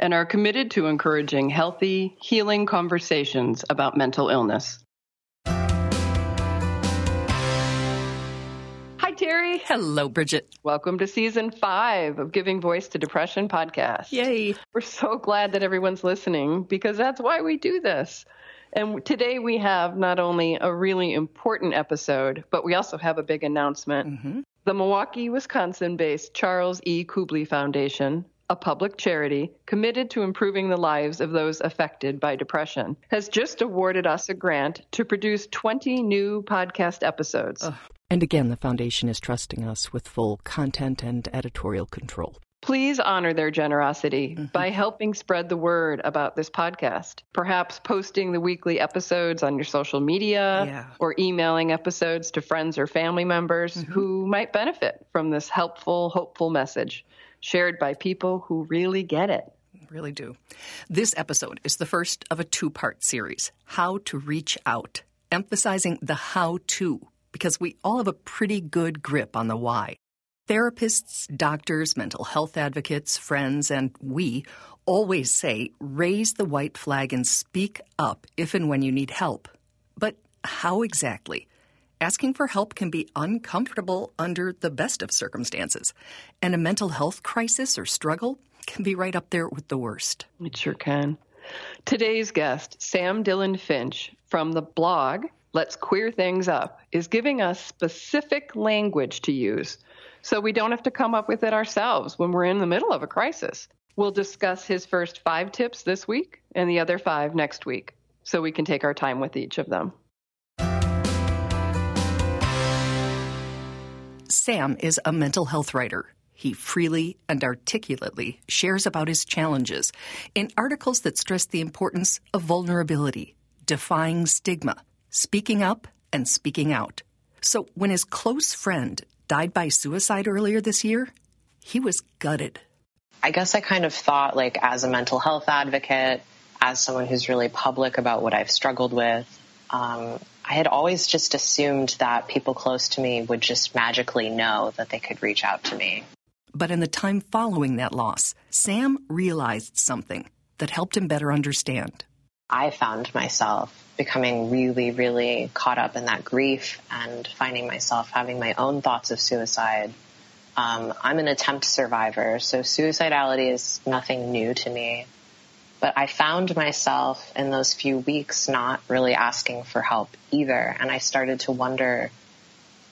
and are committed to encouraging healthy, healing conversations about mental illness. Hi, Terry. Hello, Bridget. Welcome to season five of Giving Voice to Depression podcast. Yay. We're so glad that everyone's listening because that's why we do this. And today we have not only a really important episode, but we also have a big announcement. Mm-hmm. The Milwaukee, Wisconsin based Charles E. Kubly Foundation, a public charity committed to improving the lives of those affected by depression, has just awarded us a grant to produce 20 new podcast episodes. And again, the foundation is trusting us with full content and editorial control. Please honor their generosity mm-hmm. by helping spread the word about this podcast. Perhaps posting the weekly episodes on your social media yeah. or emailing episodes to friends or family members mm-hmm. who might benefit from this helpful, hopeful message shared by people who really get it. Really do. This episode is the first of a two part series How to Reach Out, emphasizing the how to, because we all have a pretty good grip on the why. Therapists, doctors, mental health advocates, friends, and we always say raise the white flag and speak up if and when you need help. But how exactly? Asking for help can be uncomfortable under the best of circumstances, and a mental health crisis or struggle can be right up there with the worst. It sure can. Today's guest, Sam Dylan Finch from the blog Let's Queer Things Up, is giving us specific language to use so we don't have to come up with it ourselves when we're in the middle of a crisis. We'll discuss his first five tips this week and the other five next week so we can take our time with each of them. Sam is a mental health writer. He freely and articulately shares about his challenges in articles that stress the importance of vulnerability, defying stigma, speaking up, and speaking out. So when his close friend died by suicide earlier this year, he was gutted. I guess I kind of thought, like, as a mental health advocate, as someone who's really public about what I've struggled with, um, I had always just assumed that people close to me would just magically know that they could reach out to me. But in the time following that loss, Sam realized something that helped him better understand. I found myself becoming really, really caught up in that grief and finding myself having my own thoughts of suicide. Um, I'm an attempt survivor, so suicidality is nothing new to me. But I found myself in those few weeks not really asking for help either. And I started to wonder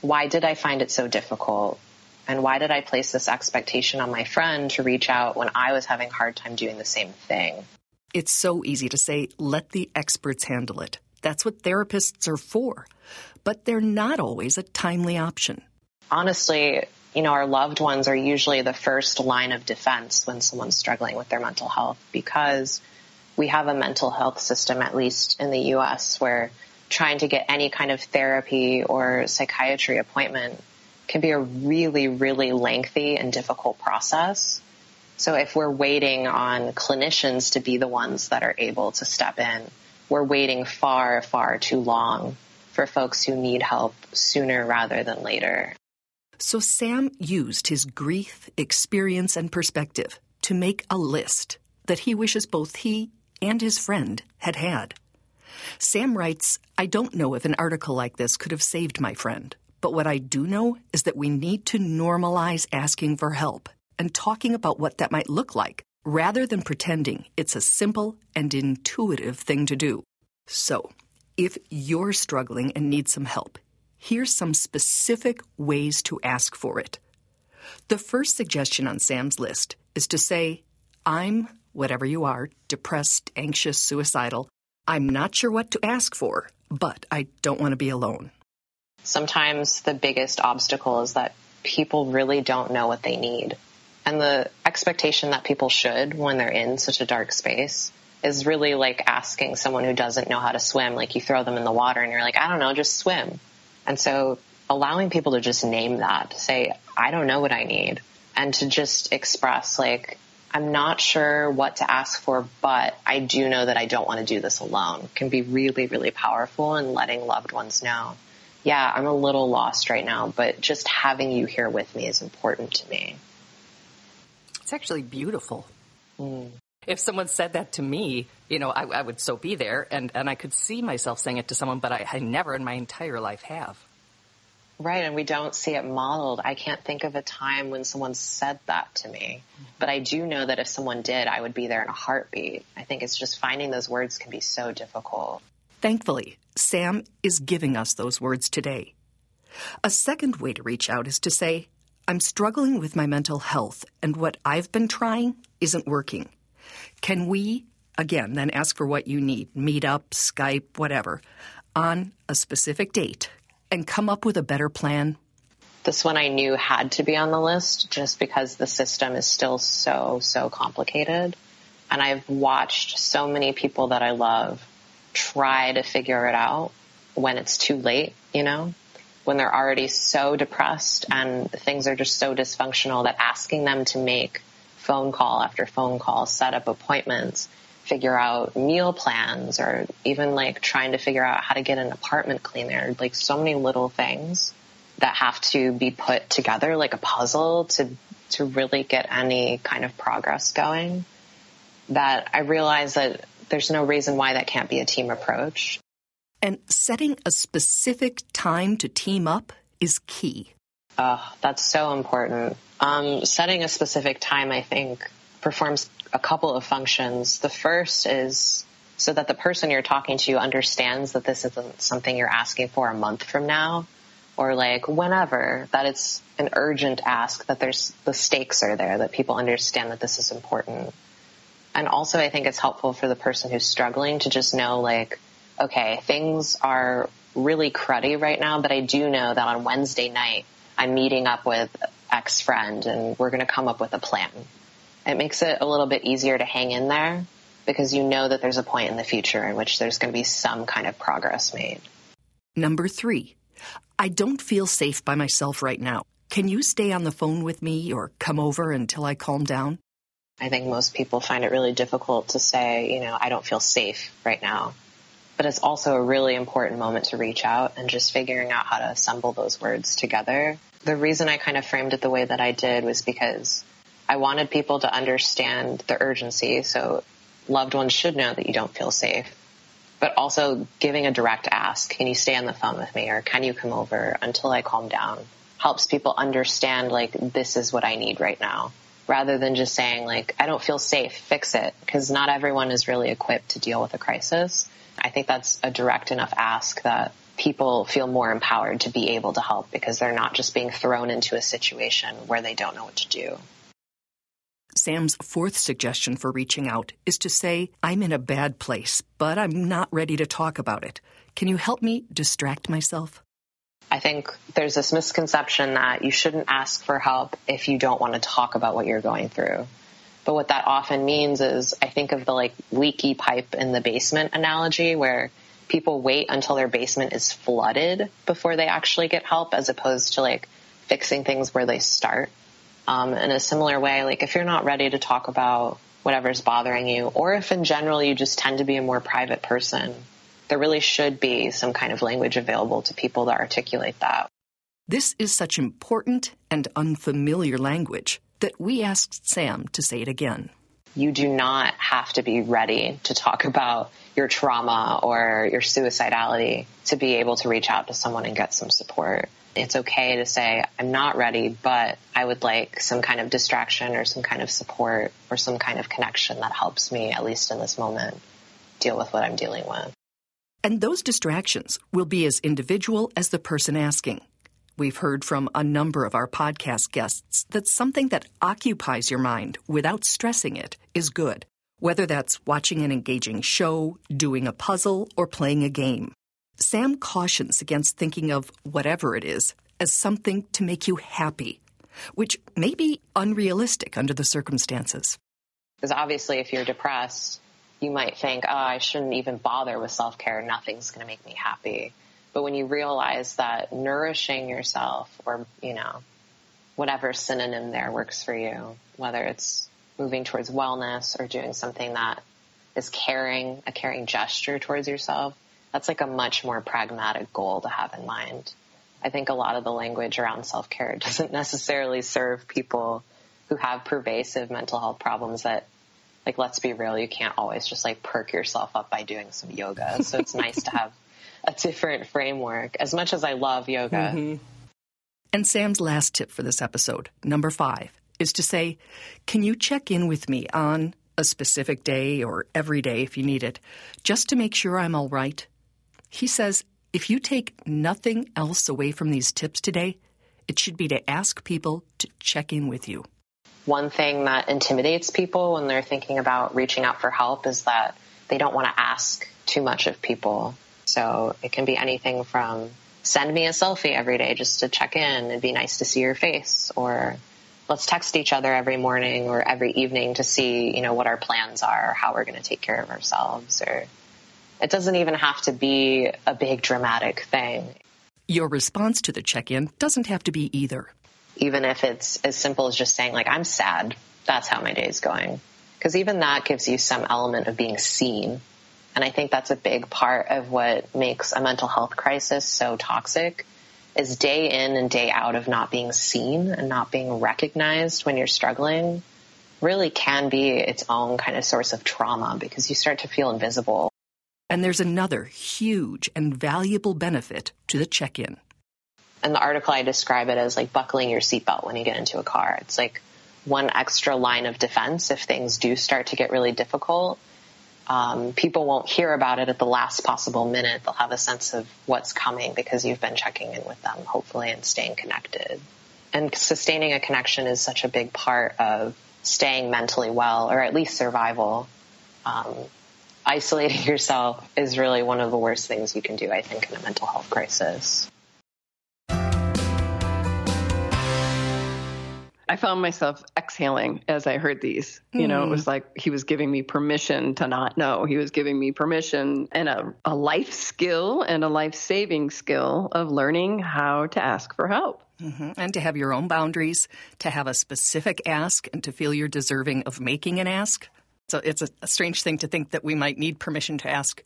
why did I find it so difficult? And why did I place this expectation on my friend to reach out when I was having a hard time doing the same thing? It's so easy to say, let the experts handle it. That's what therapists are for. But they're not always a timely option. Honestly, you know, our loved ones are usually the first line of defense when someone's struggling with their mental health because we have a mental health system, at least in the US, where trying to get any kind of therapy or psychiatry appointment can be a really, really lengthy and difficult process. So if we're waiting on clinicians to be the ones that are able to step in, we're waiting far, far too long for folks who need help sooner rather than later. So Sam used his grief, experience, and perspective to make a list that he wishes both he and his friend had had. Sam writes, I don't know if an article like this could have saved my friend, but what I do know is that we need to normalize asking for help and talking about what that might look like rather than pretending it's a simple and intuitive thing to do. So, if you're struggling and need some help, here's some specific ways to ask for it. The first suggestion on Sam's list is to say, I'm, whatever you are, depressed, anxious, suicidal. I'm not sure what to ask for, but I don't want to be alone. Sometimes the biggest obstacle is that people really don't know what they need and the expectation that people should when they're in such a dark space is really like asking someone who doesn't know how to swim, like you throw them in the water and you're like, I don't know, just swim. And so allowing people to just name that, to say, I don't know what I need, and to just express, like, I'm not sure what to ask for, but I do know that I don't want to do this alone can be really, really powerful in letting loved ones know. Yeah, I'm a little lost right now, but just having you here with me is important to me. It's actually beautiful. Mm. If someone said that to me, you know, I, I, would so be there and, and I could see myself saying it to someone, but I, I never in my entire life have. Right, and we don't see it modeled. I can't think of a time when someone said that to me, but I do know that if someone did, I would be there in a heartbeat. I think it's just finding those words can be so difficult. Thankfully, Sam is giving us those words today. A second way to reach out is to say, I'm struggling with my mental health, and what I've been trying isn't working. Can we, again, then ask for what you need, meet up, Skype, whatever, on a specific date? and come up with a better plan? This one I knew had to be on the list just because the system is still so, so complicated. And I've watched so many people that I love try to figure it out when it's too late, you know, when they're already so depressed and things are just so dysfunctional that asking them to make phone call after phone call, set up appointments, figure out meal plans or even like trying to figure out how to get an apartment cleaner, like so many little things that have to be put together like a puzzle to to really get any kind of progress going that I realize that there's no reason why that can't be a team approach. And setting a specific time to team up is key. Oh, that's so important. Um, setting a specific time, I think, performs a couple of functions. The first is so that the person you're talking to understands that this isn't something you're asking for a month from now or like whenever, that it's an urgent ask, that there's the stakes are there, that people understand that this is important. And also I think it's helpful for the person who's struggling to just know like, okay, things are really cruddy right now, but I do know that on Wednesday night I'm meeting up with ex friend and we're going to come up with a plan. It makes it a little bit easier to hang in there because you know that there's a point in the future in which there's going to be some kind of progress made. Number three, I don't feel safe by myself right now. Can you stay on the phone with me or come over until I calm down? I think most people find it really difficult to say, you know, I don't feel safe right now. But it's also a really important moment to reach out and just figuring out how to assemble those words together. The reason I kind of framed it the way that I did was because I wanted people to understand the urgency. So loved ones should know that you don't feel safe, but also giving a direct ask. Can you stay on the phone with me or can you come over until I calm down? Helps people understand like, this is what I need right now rather than just saying like, I don't feel safe, fix it. Cause not everyone is really equipped to deal with a crisis. I think that's a direct enough ask that people feel more empowered to be able to help because they're not just being thrown into a situation where they don't know what to do. Sam's fourth suggestion for reaching out is to say, I'm in a bad place, but I'm not ready to talk about it. Can you help me distract myself? I think there's this misconception that you shouldn't ask for help if you don't want to talk about what you're going through. But what that often means is I think of the like leaky pipe in the basement analogy where people wait until their basement is flooded before they actually get help as opposed to like fixing things where they start. Um, in a similar way, like if you're not ready to talk about whatever's bothering you, or if in general you just tend to be a more private person, there really should be some kind of language available to people to articulate that. This is such important and unfamiliar language that we asked Sam to say it again. You do not have to be ready to talk about your trauma or your suicidality to be able to reach out to someone and get some support it's okay to say, I'm not ready, but I would like some kind of distraction or some kind of support or some kind of connection that helps me, at least in this moment, deal with what I'm dealing with. And those distractions will be as individual as the person asking. We've heard from a number of our podcast guests that something that occupies your mind without stressing it is good, whether that's watching an engaging show, doing a puzzle, or playing a game. Sam cautions against thinking of whatever it is as something to make you happy, which may be unrealistic under the circumstances. Because obviously, if you're depressed, you might think, oh, I shouldn't even bother with self care. Nothing's going to make me happy. But when you realize that nourishing yourself or, you know, whatever synonym there works for you, whether it's moving towards wellness or doing something that is caring, a caring gesture towards yourself, that's like a much more pragmatic goal to have in mind. I think a lot of the language around self care doesn't necessarily serve people who have pervasive mental health problems that like let's be real, you can't always just like perk yourself up by doing some yoga. So it's nice to have a different framework. As much as I love yoga. Mm-hmm. And Sam's last tip for this episode, number five, is to say, Can you check in with me on a specific day or every day if you need it, just to make sure I'm all right? He says, If you take nothing else away from these tips today, it should be to ask people to check in with you one thing that intimidates people when they're thinking about reaching out for help is that they don't want to ask too much of people. So it can be anything from send me a selfie every day just to check in. It'd be nice to see your face or let's text each other every morning or every evening to see, you know, what our plans are, or how we're going to take care of ourselves or it doesn't even have to be a big dramatic thing. Your response to the check-in doesn't have to be either even if it's as simple as just saying like, I'm sad. That's how my day is going. Cause even that gives you some element of being seen. And I think that's a big part of what makes a mental health crisis so toxic is day in and day out of not being seen and not being recognized when you're struggling really can be its own kind of source of trauma because you start to feel invisible. And there's another huge and valuable benefit to the check in in the article I describe it as like buckling your seatbelt when you get into a car. It's like one extra line of defense if things do start to get really difficult. Um, people won't hear about it at the last possible minute. They'll have a sense of what's coming because you've been checking in with them, hopefully, and staying connected. And sustaining a connection is such a big part of staying mentally well, or at least survival. Um, isolating yourself is really one of the worst things you can do, I think, in a mental health crisis. I found myself exhaling as I heard these. You mm. know, it was hmm. like he was giving me permission to not know. He was giving me permission and a, a life skill and a life saving skill of learning how to ask for help. Mm-hmm. And to have your own boundaries, to have a specific ask, and to feel you're deserving of making an ask. So it's a, a strange thing to think that we might need permission to ask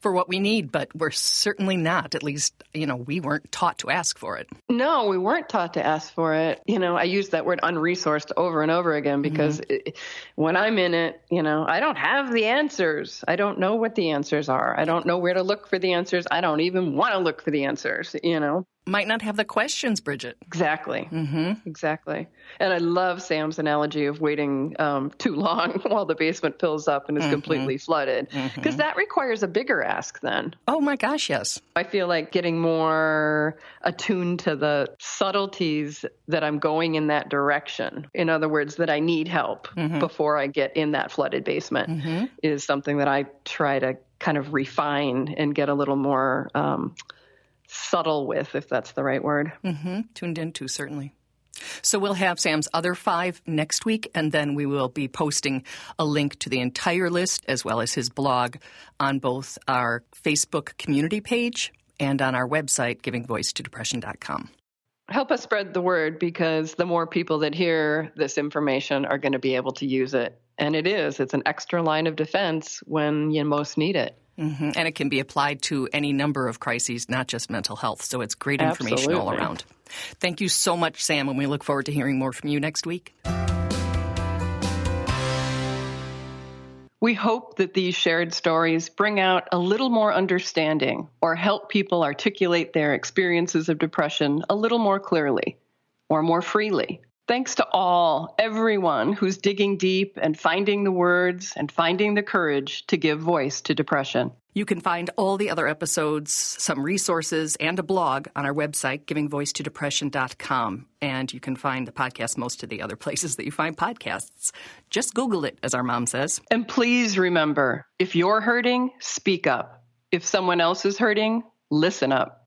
for what we need, but we're certainly not. At least, you know, we weren't taught to ask for it. No, we weren't taught to ask for it. You know, I use that word unresourced over and over again because mm-hmm. it, when I'm in it, you know, I don't have the answers. I don't know what the answers are. I don't know where to look for the answers. I don't even want to look for the answers, you know might not have the questions, Bridget. Exactly. Mm-hmm. Exactly. And I love Sam's analogy of waiting um, too long while the basement fills up and is mm-hmm. completely flooded, because mm-hmm. that requires a bigger ask then. Oh my gosh, yes. I feel like getting more attuned to the subtleties that I'm going in that direction. In other words, that I need help mm-hmm. before I get in that flooded basement mm-hmm. is something that I try to kind of refine and get a little more. Um, subtle with, if that's the right word. Mm-hmm. Tuned into, certainly. So we'll have Sam's other five next week, and then we will be posting a link to the entire list as well as his blog on both our Facebook community page and on our website, givingvoicetodepression.com. Help us spread the word because the more people that hear this information are going to be able to use it. And it is, it's an extra line of defense when you most need it. Mm-hmm. And it can be applied to any number of crises, not just mental health. So it's great information Absolutely. all around. Thank you so much, Sam, and we look forward to hearing more from you next week. We hope that these shared stories bring out a little more understanding or help people articulate their experiences of depression a little more clearly or more freely. Thanks to all, everyone who's digging deep and finding the words and finding the courage to give voice to depression. You can find all the other episodes, some resources, and a blog on our website, givingvoicetodepression.com. And you can find the podcast most of the other places that you find podcasts. Just Google it, as our mom says. And please remember if you're hurting, speak up. If someone else is hurting, listen up.